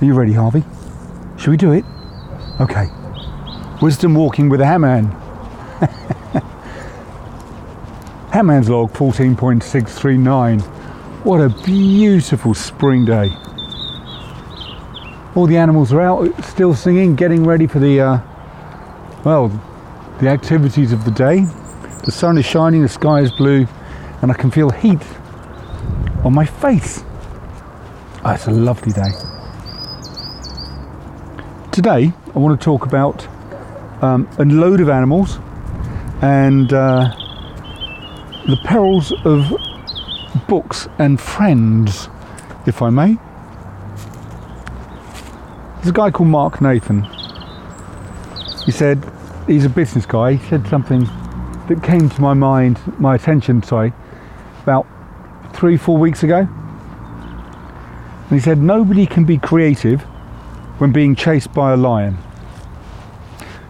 Are you ready, Harvey? Should we do it? Okay. Wisdom walking with a Hammam. Hammam's log 14.639. What a beautiful spring day. All the animals are out still singing, getting ready for the, uh, well, the activities of the day. The sun is shining, the sky is blue, and I can feel heat on my face. Oh, it's a lovely day. Today, I want to talk about um, a load of animals and uh, the perils of books and friends, if I may. There's a guy called Mark Nathan. He said, he's a business guy. He said something that came to my mind, my attention, sorry, about three, four weeks ago. And he said, nobody can be creative when being chased by a lion.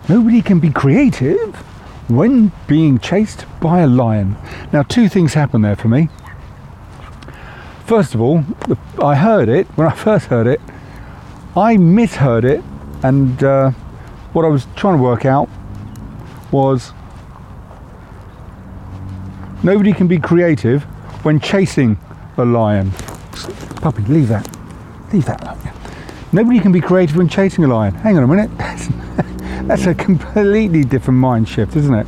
Nobody can be creative when being chased by a lion. Now, two things happened there for me. First of all, I heard it, when I first heard it, I misheard it, and uh, what I was trying to work out was nobody can be creative when chasing a lion. Puppy, leave that. Leave that. Nobody can be creative when chasing a lion. Hang on a minute. That's a completely different mind shift, isn't it?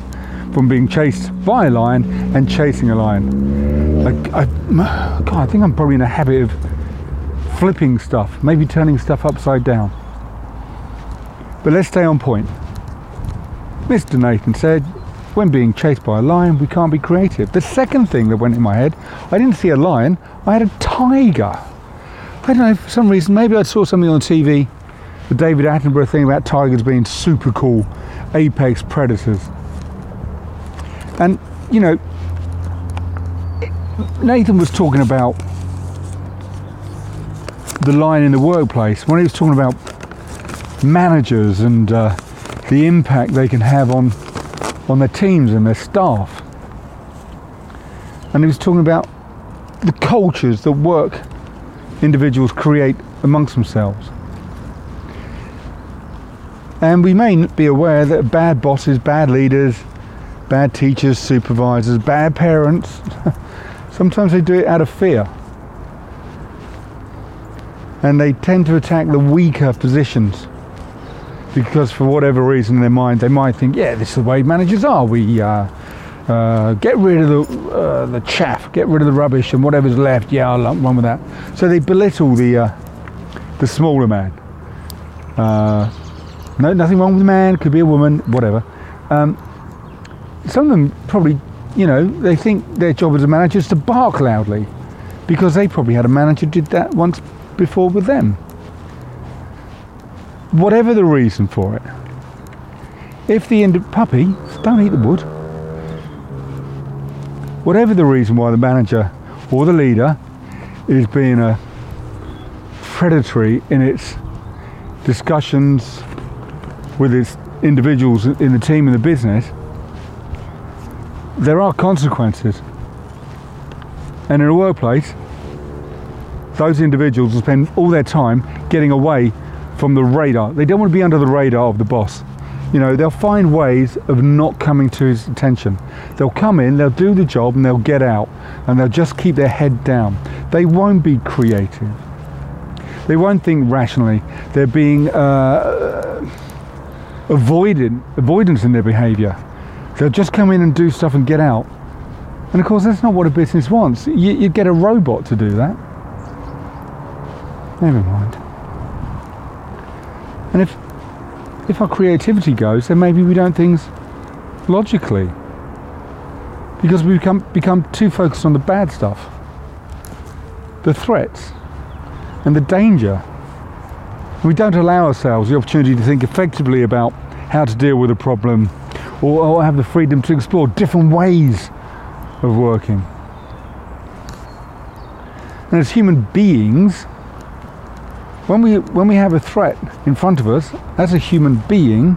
From being chased by a lion and chasing a lion. I, God, I think I'm probably in a habit of flipping stuff, maybe turning stuff upside down. But let's stay on point. Mr. Nathan said, when being chased by a lion, we can't be creative. The second thing that went in my head, I didn't see a lion, I had a tiger. I don't know, for some reason, maybe I saw something on TV, the David Attenborough thing about tigers being super cool, apex predators. And, you know, Nathan was talking about the line in the workplace when he was talking about managers and uh, the impact they can have on on their teams and their staff. And he was talking about the cultures that work individuals create amongst themselves. And we may be aware that bad bosses, bad leaders, bad teachers, supervisors, bad parents, sometimes they do it out of fear. And they tend to attack the weaker positions because for whatever reason in their mind they might think, yeah, this is the way managers are. We uh, uh, get rid of the uh, the chaff, get rid of the rubbish, and whatever's left, yeah, I'll run with that. So they belittle the uh, the smaller man. Uh, no, nothing wrong with the man. Could be a woman, whatever. Um, some of them probably, you know, they think their job as a manager is to bark loudly because they probably had a manager did that once before with them whatever the reason for it. If the end puppy, don't eat the wood. Whatever the reason why the manager or the leader is being a predatory in its discussions with its individuals in the team and the business, there are consequences. And in a workplace, those individuals will spend all their time getting away from the radar. They don't want to be under the radar of the boss. You know, they'll find ways of not coming to his attention. They'll come in, they'll do the job, and they'll get out, and they'll just keep their head down. They won't be creative. They won't think rationally. They're being uh, avoided, avoidance in their behaviour. They'll just come in and do stuff and get out. And of course, that's not what a business wants. You, you get a robot to do that. Never mind. And if if our creativity goes, then maybe we don't things logically. Because we become become too focused on the bad stuff. The threats and the danger. We don't allow ourselves the opportunity to think effectively about how to deal with a problem or, or have the freedom to explore different ways of working. And as human beings, when we when we have a threat in front of us as a human being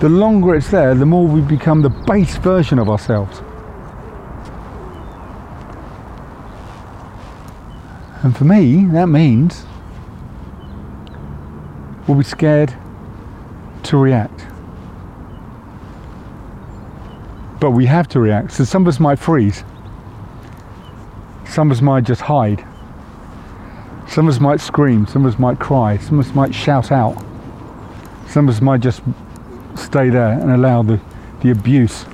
the longer it's there the more we become the base version of ourselves and for me that means we'll be scared to react. But we have to react. So some of us might freeze. Some of us might just hide. Some of us might scream. Some of us might cry. Some of us might shout out. Some of us might just stay there and allow the, the abuse,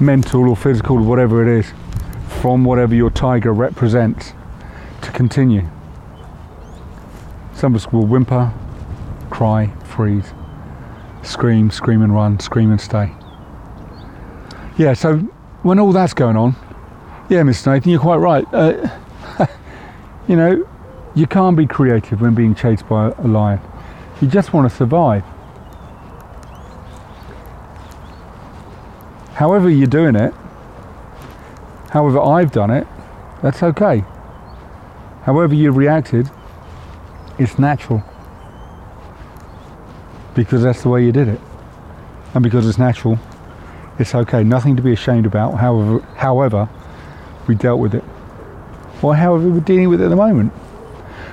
mental or physical whatever it is, from whatever your tiger represents to continue. Some of us will whimper, cry, freeze, scream, scream and run, scream and stay. Yeah, so when all that's going on, yeah, Mr. Nathan, you're quite right. Uh, you know, you can't be creative when being chased by a lion. You just want to survive. However, you're doing it, however, I've done it, that's okay. However, you've reacted, it's natural. Because that's the way you did it. And because it's natural, it's okay. Nothing to be ashamed about, however, however we dealt with it. Or however we're dealing with it at the moment.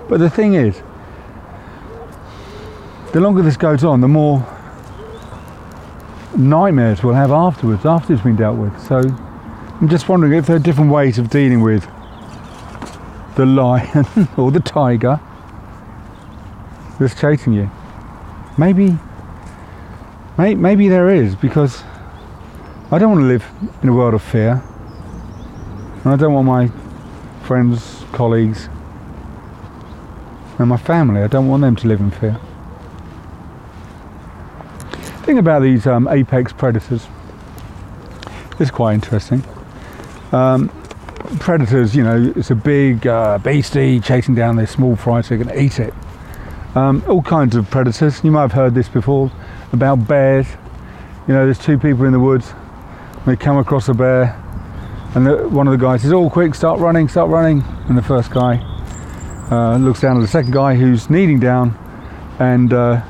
But the thing is, the longer this goes on, the more nightmares we'll have afterwards, after it's been dealt with. So I'm just wondering if there are different ways of dealing with the lion or the tiger that's chasing you. Maybe, may, maybe there is because I don't want to live in a world of fear. And I don't want my friends, colleagues, and my family, I don't want them to live in fear. Thing about these um, apex predators is quite interesting. Um, predators, you know, it's a big uh, beastie chasing down this small fry so they can eat it. Um, all kinds of predators. You might have heard this before about bears. You know, there's two people in the woods. They come across a bear, and the, one of the guys says, "All quick! Start running! Start running!" And the first guy uh, looks down at the second guy who's kneeling down and uh,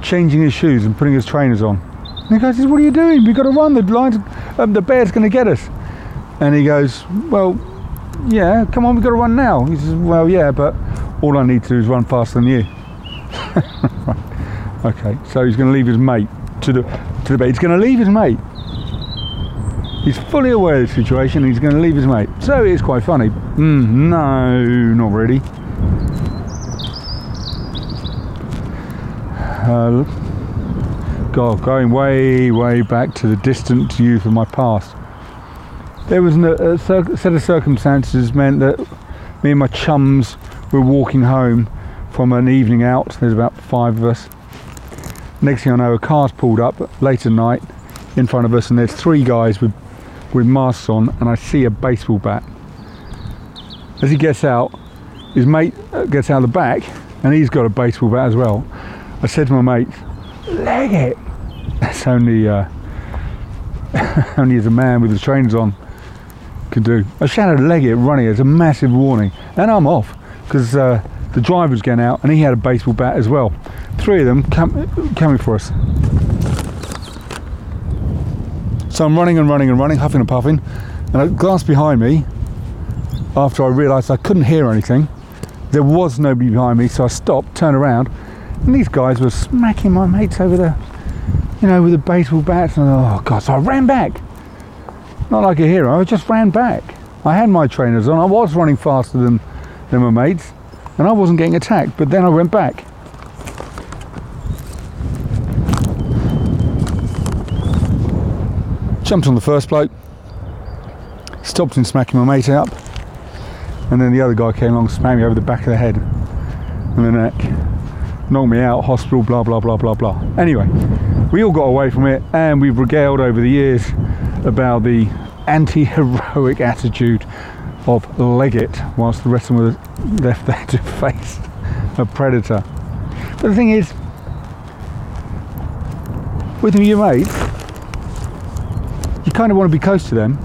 changing his shoes and putting his trainers on. And the guy says, "What are you doing? We've got to run! The lions, um, the bear's going to get us!" And he goes, "Well, yeah, come on, we've got to run now." He says, "Well, yeah, but all I need to do is run faster than you." okay, so he's going to leave his mate to the to the bear. He's going to leave his mate. He's fully aware of the situation. He's going to leave his mate. So it's quite funny. Mm, no, not really. Uh, God, going way, way back to the distant youth of my past. There was a, a set of circumstances meant that me and my chums were walking home from an evening out. There's about five of us. Next thing I know, a car's pulled up late at night in front of us, and there's three guys with with masks on, and I see a baseball bat. As he gets out, his mate uh, gets out of the back, and he's got a baseball bat as well. I said to my mate, "Leg it." That's only uh, only as a man with his trainers on could do. I shouted, "Leg it!" running as a massive warning, and I'm off because uh, the driver's getting out, and he had a baseball bat as well. Three of them com- coming for us. So I'm running and running and running, huffing and puffing, and I glanced behind me after I realised I couldn't hear anything. There was nobody behind me, so I stopped, turned around, and these guys were smacking my mates over there, you know, with the baseball bats. And oh god! So I ran back, not like a hero. I just ran back. I had my trainers on. I was running faster than than my mates, and I wasn't getting attacked. But then I went back. Jumped on the first bloke, stopped him smacking my mate up, and then the other guy came along, smacked me over the back of the head and the neck, knocked me out, hospital, blah blah blah blah blah. Anyway, we all got away from it, and we've regaled over the years about the anti-heroic attitude of Leggett, whilst the rest of them were left there to face a predator. But the thing is, with your mates, you kind of want to be close to them.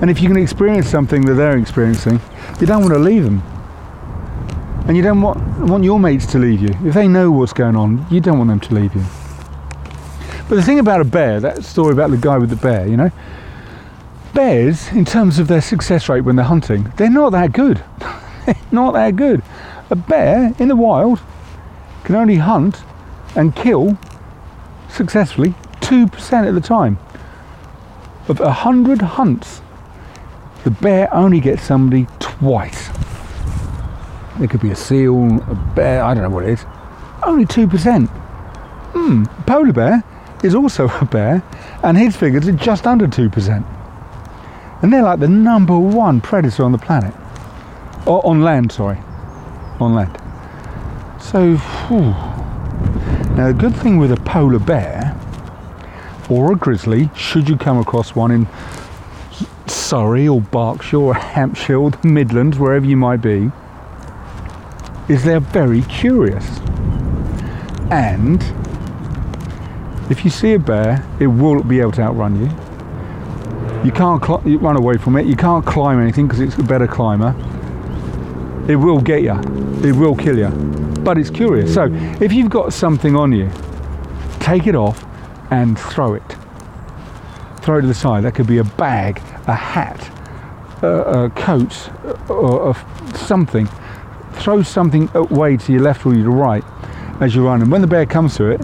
And if you can experience something that they're experiencing, you don't want to leave them. And you don't want, want your mates to leave you. If they know what's going on, you don't want them to leave you. But the thing about a bear, that story about the guy with the bear, you know, bears, in terms of their success rate when they're hunting, they're not that good. not that good. A bear in the wild can only hunt and kill successfully 2% of the time. Of a 100 hunts, the bear only gets somebody twice. It could be a seal, a bear, I don't know what it is. Only 2%. Hmm, polar bear is also a bear, and his figures are just under 2%. And they're like the number one predator on the planet. Or on land, sorry. On land. So, whew. now the good thing with a polar bear or a grizzly, should you come across one in Surrey or Berkshire or Hampshire or the Midlands, wherever you might be, is they're very curious. And if you see a bear, it will be able to outrun you. You can't cl- run away from it. You can't climb anything because it's a better climber. It will get you. It will kill you. But it's curious. So if you've got something on you, take it off and throw it. Throw it to the side. That could be a bag, a hat, a, a coat, or something. Throw something away to your left or your right as you run. And when the bear comes to it,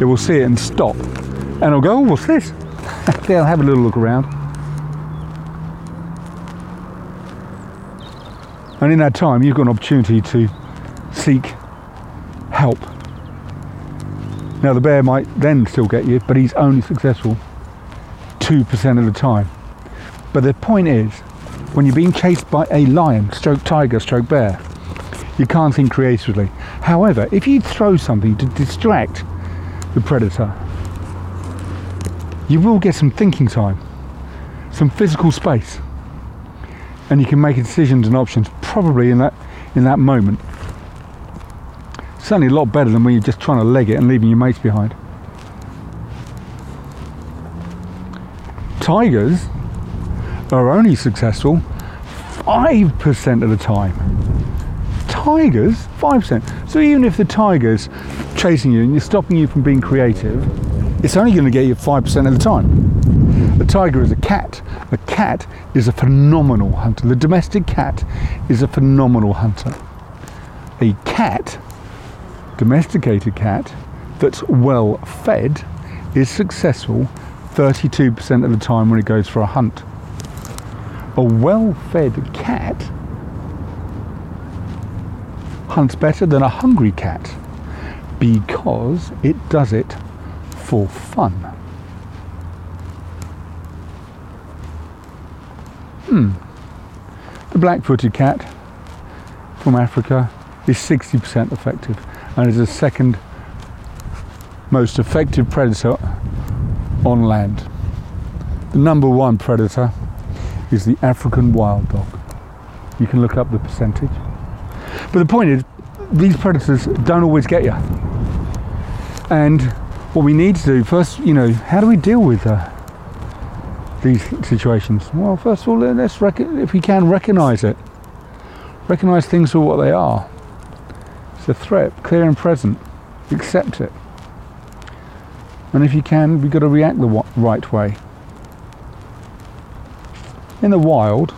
it will see it and stop. And it'll go, oh, what's this? They'll have a little look around. And in that time, you've got an opportunity to seek help. Now, the bear might then still get you, but he's only successful 2% of the time. But the point is, when you're being chased by a lion, stroke tiger, stroke bear, you can't think creatively. However, if you throw something to distract the predator, you will get some thinking time, some physical space, and you can make decisions and options probably in that in that moment. It's certainly a lot better than when you're just trying to leg it and leaving your mates behind. Tigers are only successful 5% of the time. Tigers, 5%. So even if the tiger's chasing you and you're stopping you from being creative, it's only going to get you 5% of the time. A tiger is a cat. A cat is a phenomenal hunter. The domestic cat is a phenomenal hunter. A cat, domesticated cat, that's well fed is successful 32% of the time when it goes for a hunt. A well fed cat hunts better than a hungry cat because it does it for fun. Hmm. The black footed cat from Africa is 60% effective and is the second most effective predator on land. The number one predator is the African wild dog. You can look up the percentage. But the point is, these predators don't always get you. And what we need to do first, you know, how do we deal with uh, these situations? Well, first of all, let's rec- if we can recognize it, recognize things for what they are. It's a threat, clear and present. Accept it. And if you can, we've got to react the right way. In the wild,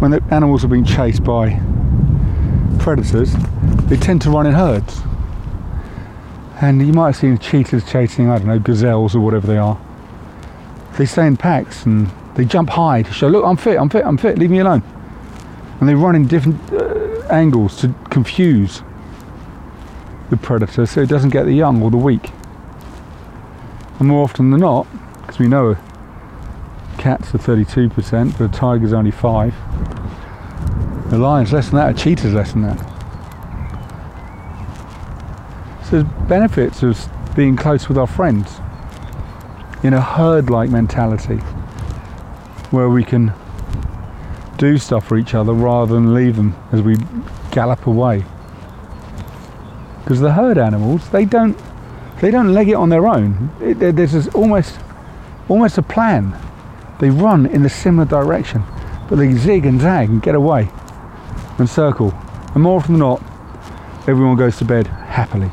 when the animals are being chased by predators, they tend to run in herds. And you might have seen cheetahs chasing, I don't know, gazelles or whatever they are. They stay in packs and they jump high to show, look, I'm fit, I'm fit, I'm fit, leave me alone. And they run in different uh, angles to confuse the predator so it doesn't get the young or the weak. And more often than not, because we know cats are 32%, but a tiger's only 5 a lion's less than that, a cheetah's less than that. So there's benefits of being close with our friends in a herd-like mentality where we can do stuff for each other rather than leave them as we gallop away. Because the herd animals, they don't they don't leg it on their own. It, there's this almost almost a plan. They run in a similar direction, but they zig and zag and get away and circle. And more often than not, everyone goes to bed happily.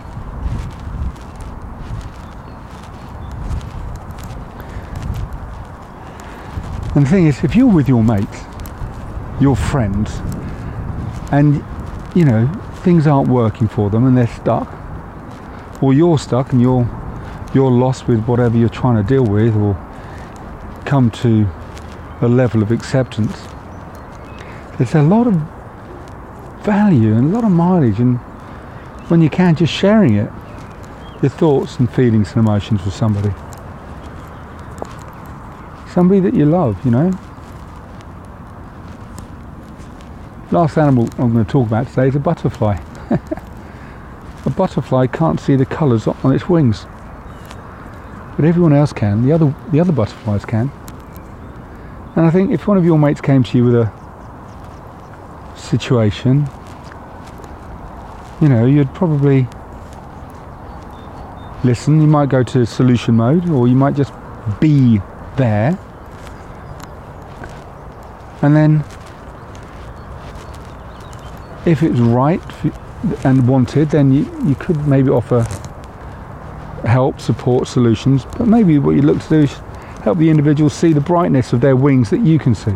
And the thing is, if you're with your mates, your friends, and you know, things aren't working for them and they're stuck, or you're stuck and you're you're lost with whatever you're trying to deal with, or come to a level of acceptance. There's a lot of value and a lot of mileage, and when you can, just sharing it, your thoughts and feelings and emotions with somebody, somebody that you love, you know. Last animal I'm going to talk about today is a butterfly. a butterfly can't see the colours on its wings, but everyone else can. The other the other butterflies can. And I think if one of your mates came to you with a situation, you know, you'd probably listen. You might go to solution mode, or you might just be there, and then if it's right and wanted, then you, you could maybe offer help, support, solutions. But maybe what you look to do is help the individual see the brightness of their wings that you can see.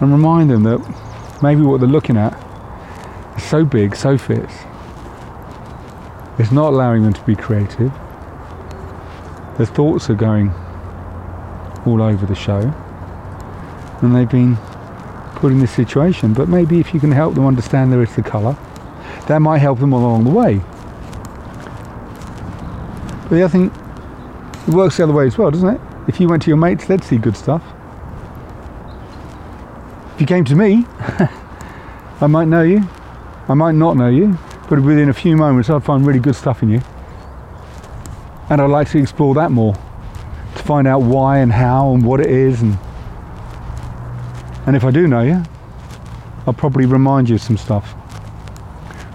And remind them that maybe what they're looking at is so big, so fierce. It's not allowing them to be creative. Their thoughts are going all over the show. And they've been put in this situation. But maybe if you can help them understand there is the colour, that might help them along the way. But the other thing, it works the other way as well, doesn't it? If you went to your mates, they'd see good stuff. If you came to me, I might know you, I might not know you, but within a few moments I'd find really good stuff in you. And I'd like to explore that more, to find out why and how and what it is and and if I do know you, I'll probably remind you of some stuff.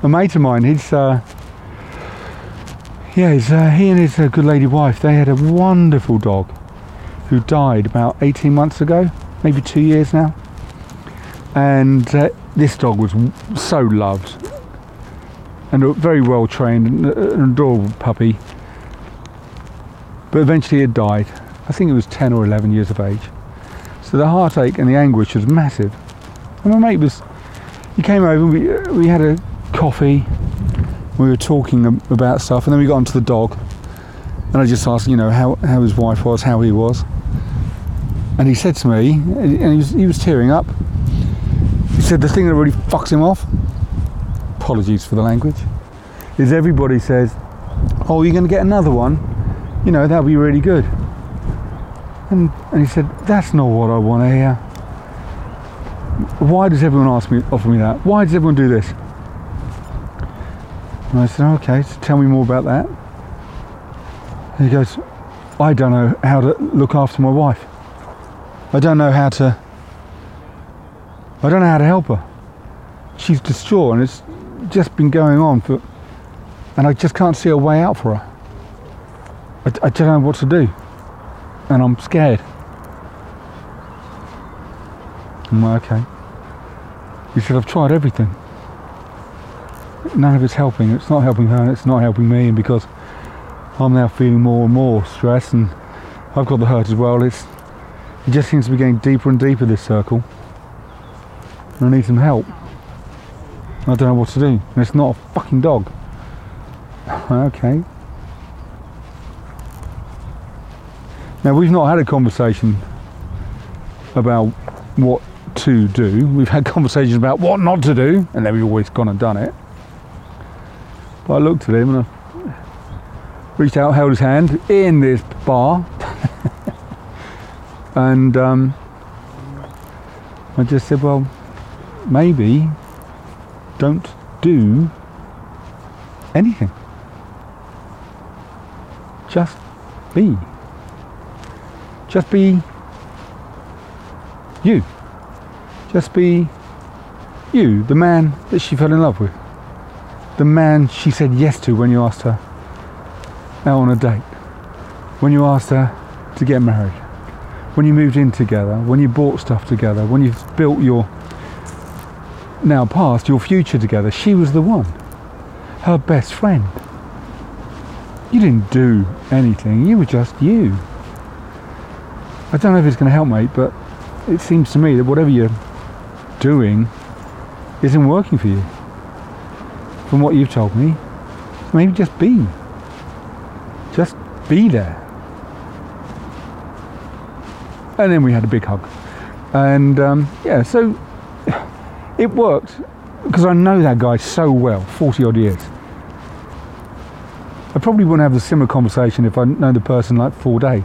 A mate of mine, he's, uh, yeah, he's, uh, he and his uh, good lady wife, they had a wonderful dog who died about 18 months ago, maybe two years now. And uh, this dog was so loved and a very well trained, an adorable puppy. But eventually it died. I think it was 10 or 11 years of age. So the heartache and the anguish was massive. And my mate was, he came over, we, uh, we had a coffee, we were talking about stuff, and then we got onto the dog. And I just asked, you know, how, how his wife was, how he was. And he said to me, and he was, he was tearing up, he said the thing that really fucks him off, apologies for the language, is everybody says, oh, you're going to get another one? You know, that'll be really good. And, and he said, that's not what I want to hear. Why does everyone ask me, offer me that? Why does everyone do this? And I said, okay, so tell me more about that. And he goes, I don't know how to look after my wife. I don't know how to, I don't know how to help her. She's distraught and it's just been going on for, and I just can't see a way out for her. I, I don't know what to do and I'm scared. I'm like, okay. He said, I've tried everything. None of it's helping. It's not helping her it's not helping me. And because I'm now feeling more and more stress and I've got the hurt as well, it's, it just seems to be getting deeper and deeper, this circle. And I need some help. I don't know what to do. And it's not a fucking dog. okay. Now we've not had a conversation about what to do. We've had conversations about what not to do, and then we've always gone and done it. But I looked at him and I reached out, held his hand in this bar, and um, I just said, "Well, maybe don't do anything. Just be." Just be you. Just be you, the man that she fell in love with. The man she said yes to when you asked her out on a date. When you asked her to get married. When you moved in together. When you bought stuff together. When you built your now past, your future together. She was the one. Her best friend. You didn't do anything. You were just you. I don't know if it's going to help, mate, but it seems to me that whatever you're doing, isn't working for you, from what you've told me, maybe just be. Just be there. And then we had a big hug. And um, yeah, so it worked because I know that guy so well, 40 odd years. I probably wouldn't have a similar conversation if I'd known the person like four days.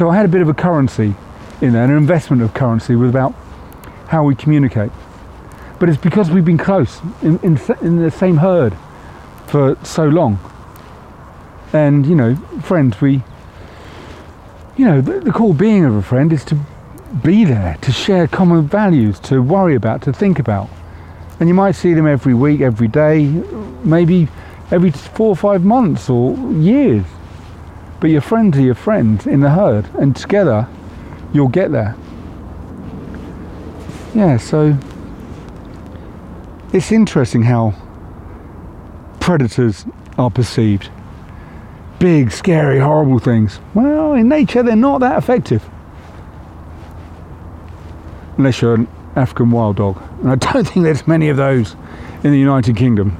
So I had a bit of a currency in there, an investment of currency with about how we communicate. But it's because we've been close in, in, in the same herd for so long. And, you know, friends, we, you know, the, the core being of a friend is to be there, to share common values, to worry about, to think about. And you might see them every week, every day, maybe every four or five months or years. But your friends are your friends in the herd, and together you'll get there. Yeah, so it's interesting how predators are perceived. Big, scary, horrible things. Well, in nature, they're not that effective. Unless you're an African wild dog. And I don't think there's many of those in the United Kingdom.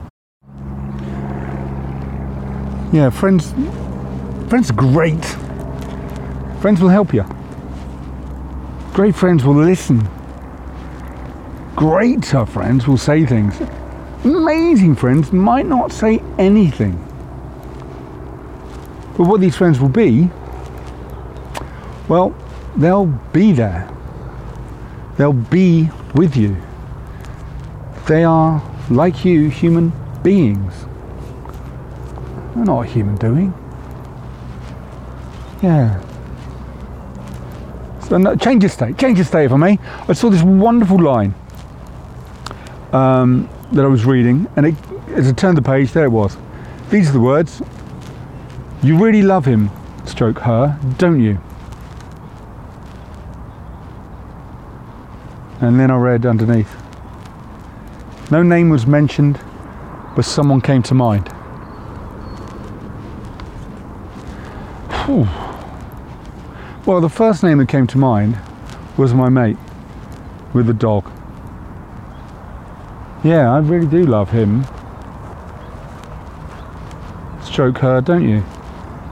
Yeah, friends, friends are great. Friends will help you. Great friends will listen. Greater friends will say things. Amazing friends might not say anything. But what these friends will be, well, they'll be there. They'll be with you. They are, like you, human beings. They're not a human doing. Yeah. So, no, change of state, change of state I may. I saw this wonderful line um, that I was reading, and it, as I turned the page, there it was. These are the words You really love him, stroke her, don't you? And then I read underneath No name was mentioned, but someone came to mind. Whew. Well, the first name that came to mind was my mate with the dog. Yeah, I really do love him. Stroke her, don't you?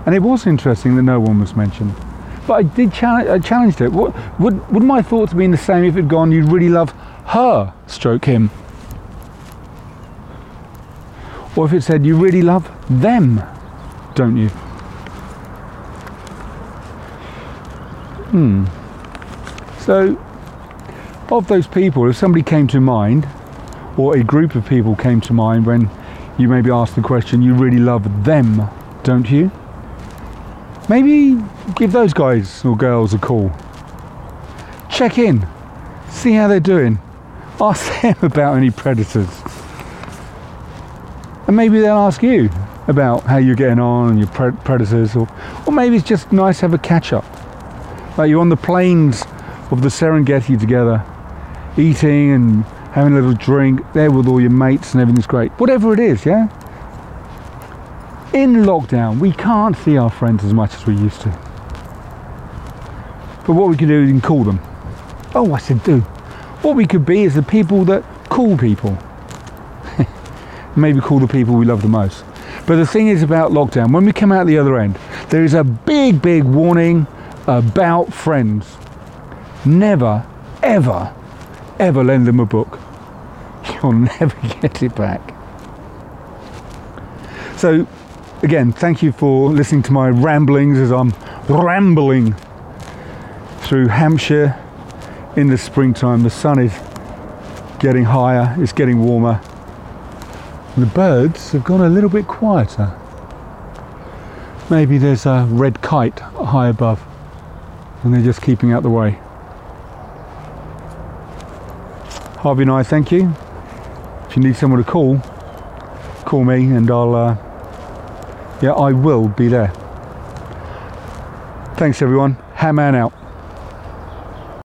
And it was interesting that no one was mentioned. But I did challenge. I challenged it. What would would my thoughts have been the same if it had gone? You'd really love her, stroke him, or if it said you really love them, don't you? Hmm. So, of those people, if somebody came to mind, or a group of people came to mind when you maybe asked the question, you really love them, don't you? Maybe give those guys or girls a call. Check in, see how they're doing. Ask them about any predators. And maybe they'll ask you about how you're getting on and your pre- predators, or, or maybe it's just nice to have a catch up. Like you're on the plains of the Serengeti together, eating and having a little drink, there with all your mates and everything's great. Whatever it is, yeah? In lockdown, we can't see our friends as much as we used to. But what we can do is we can call them. Oh, I said do. What we could be is the people that call people. Maybe call the people we love the most. But the thing is about lockdown, when we come out the other end, there is a big, big warning about friends. Never, ever, ever lend them a book. You'll never get it back. So, again, thank you for listening to my ramblings as I'm rambling through Hampshire in the springtime. The sun is getting higher, it's getting warmer. The birds have gone a little bit quieter. Maybe there's a red kite high above and they're just keeping out the way. Harvey and I thank you. If you need someone to call, call me and I'll, uh, yeah, I will be there. Thanks everyone. Hamman out.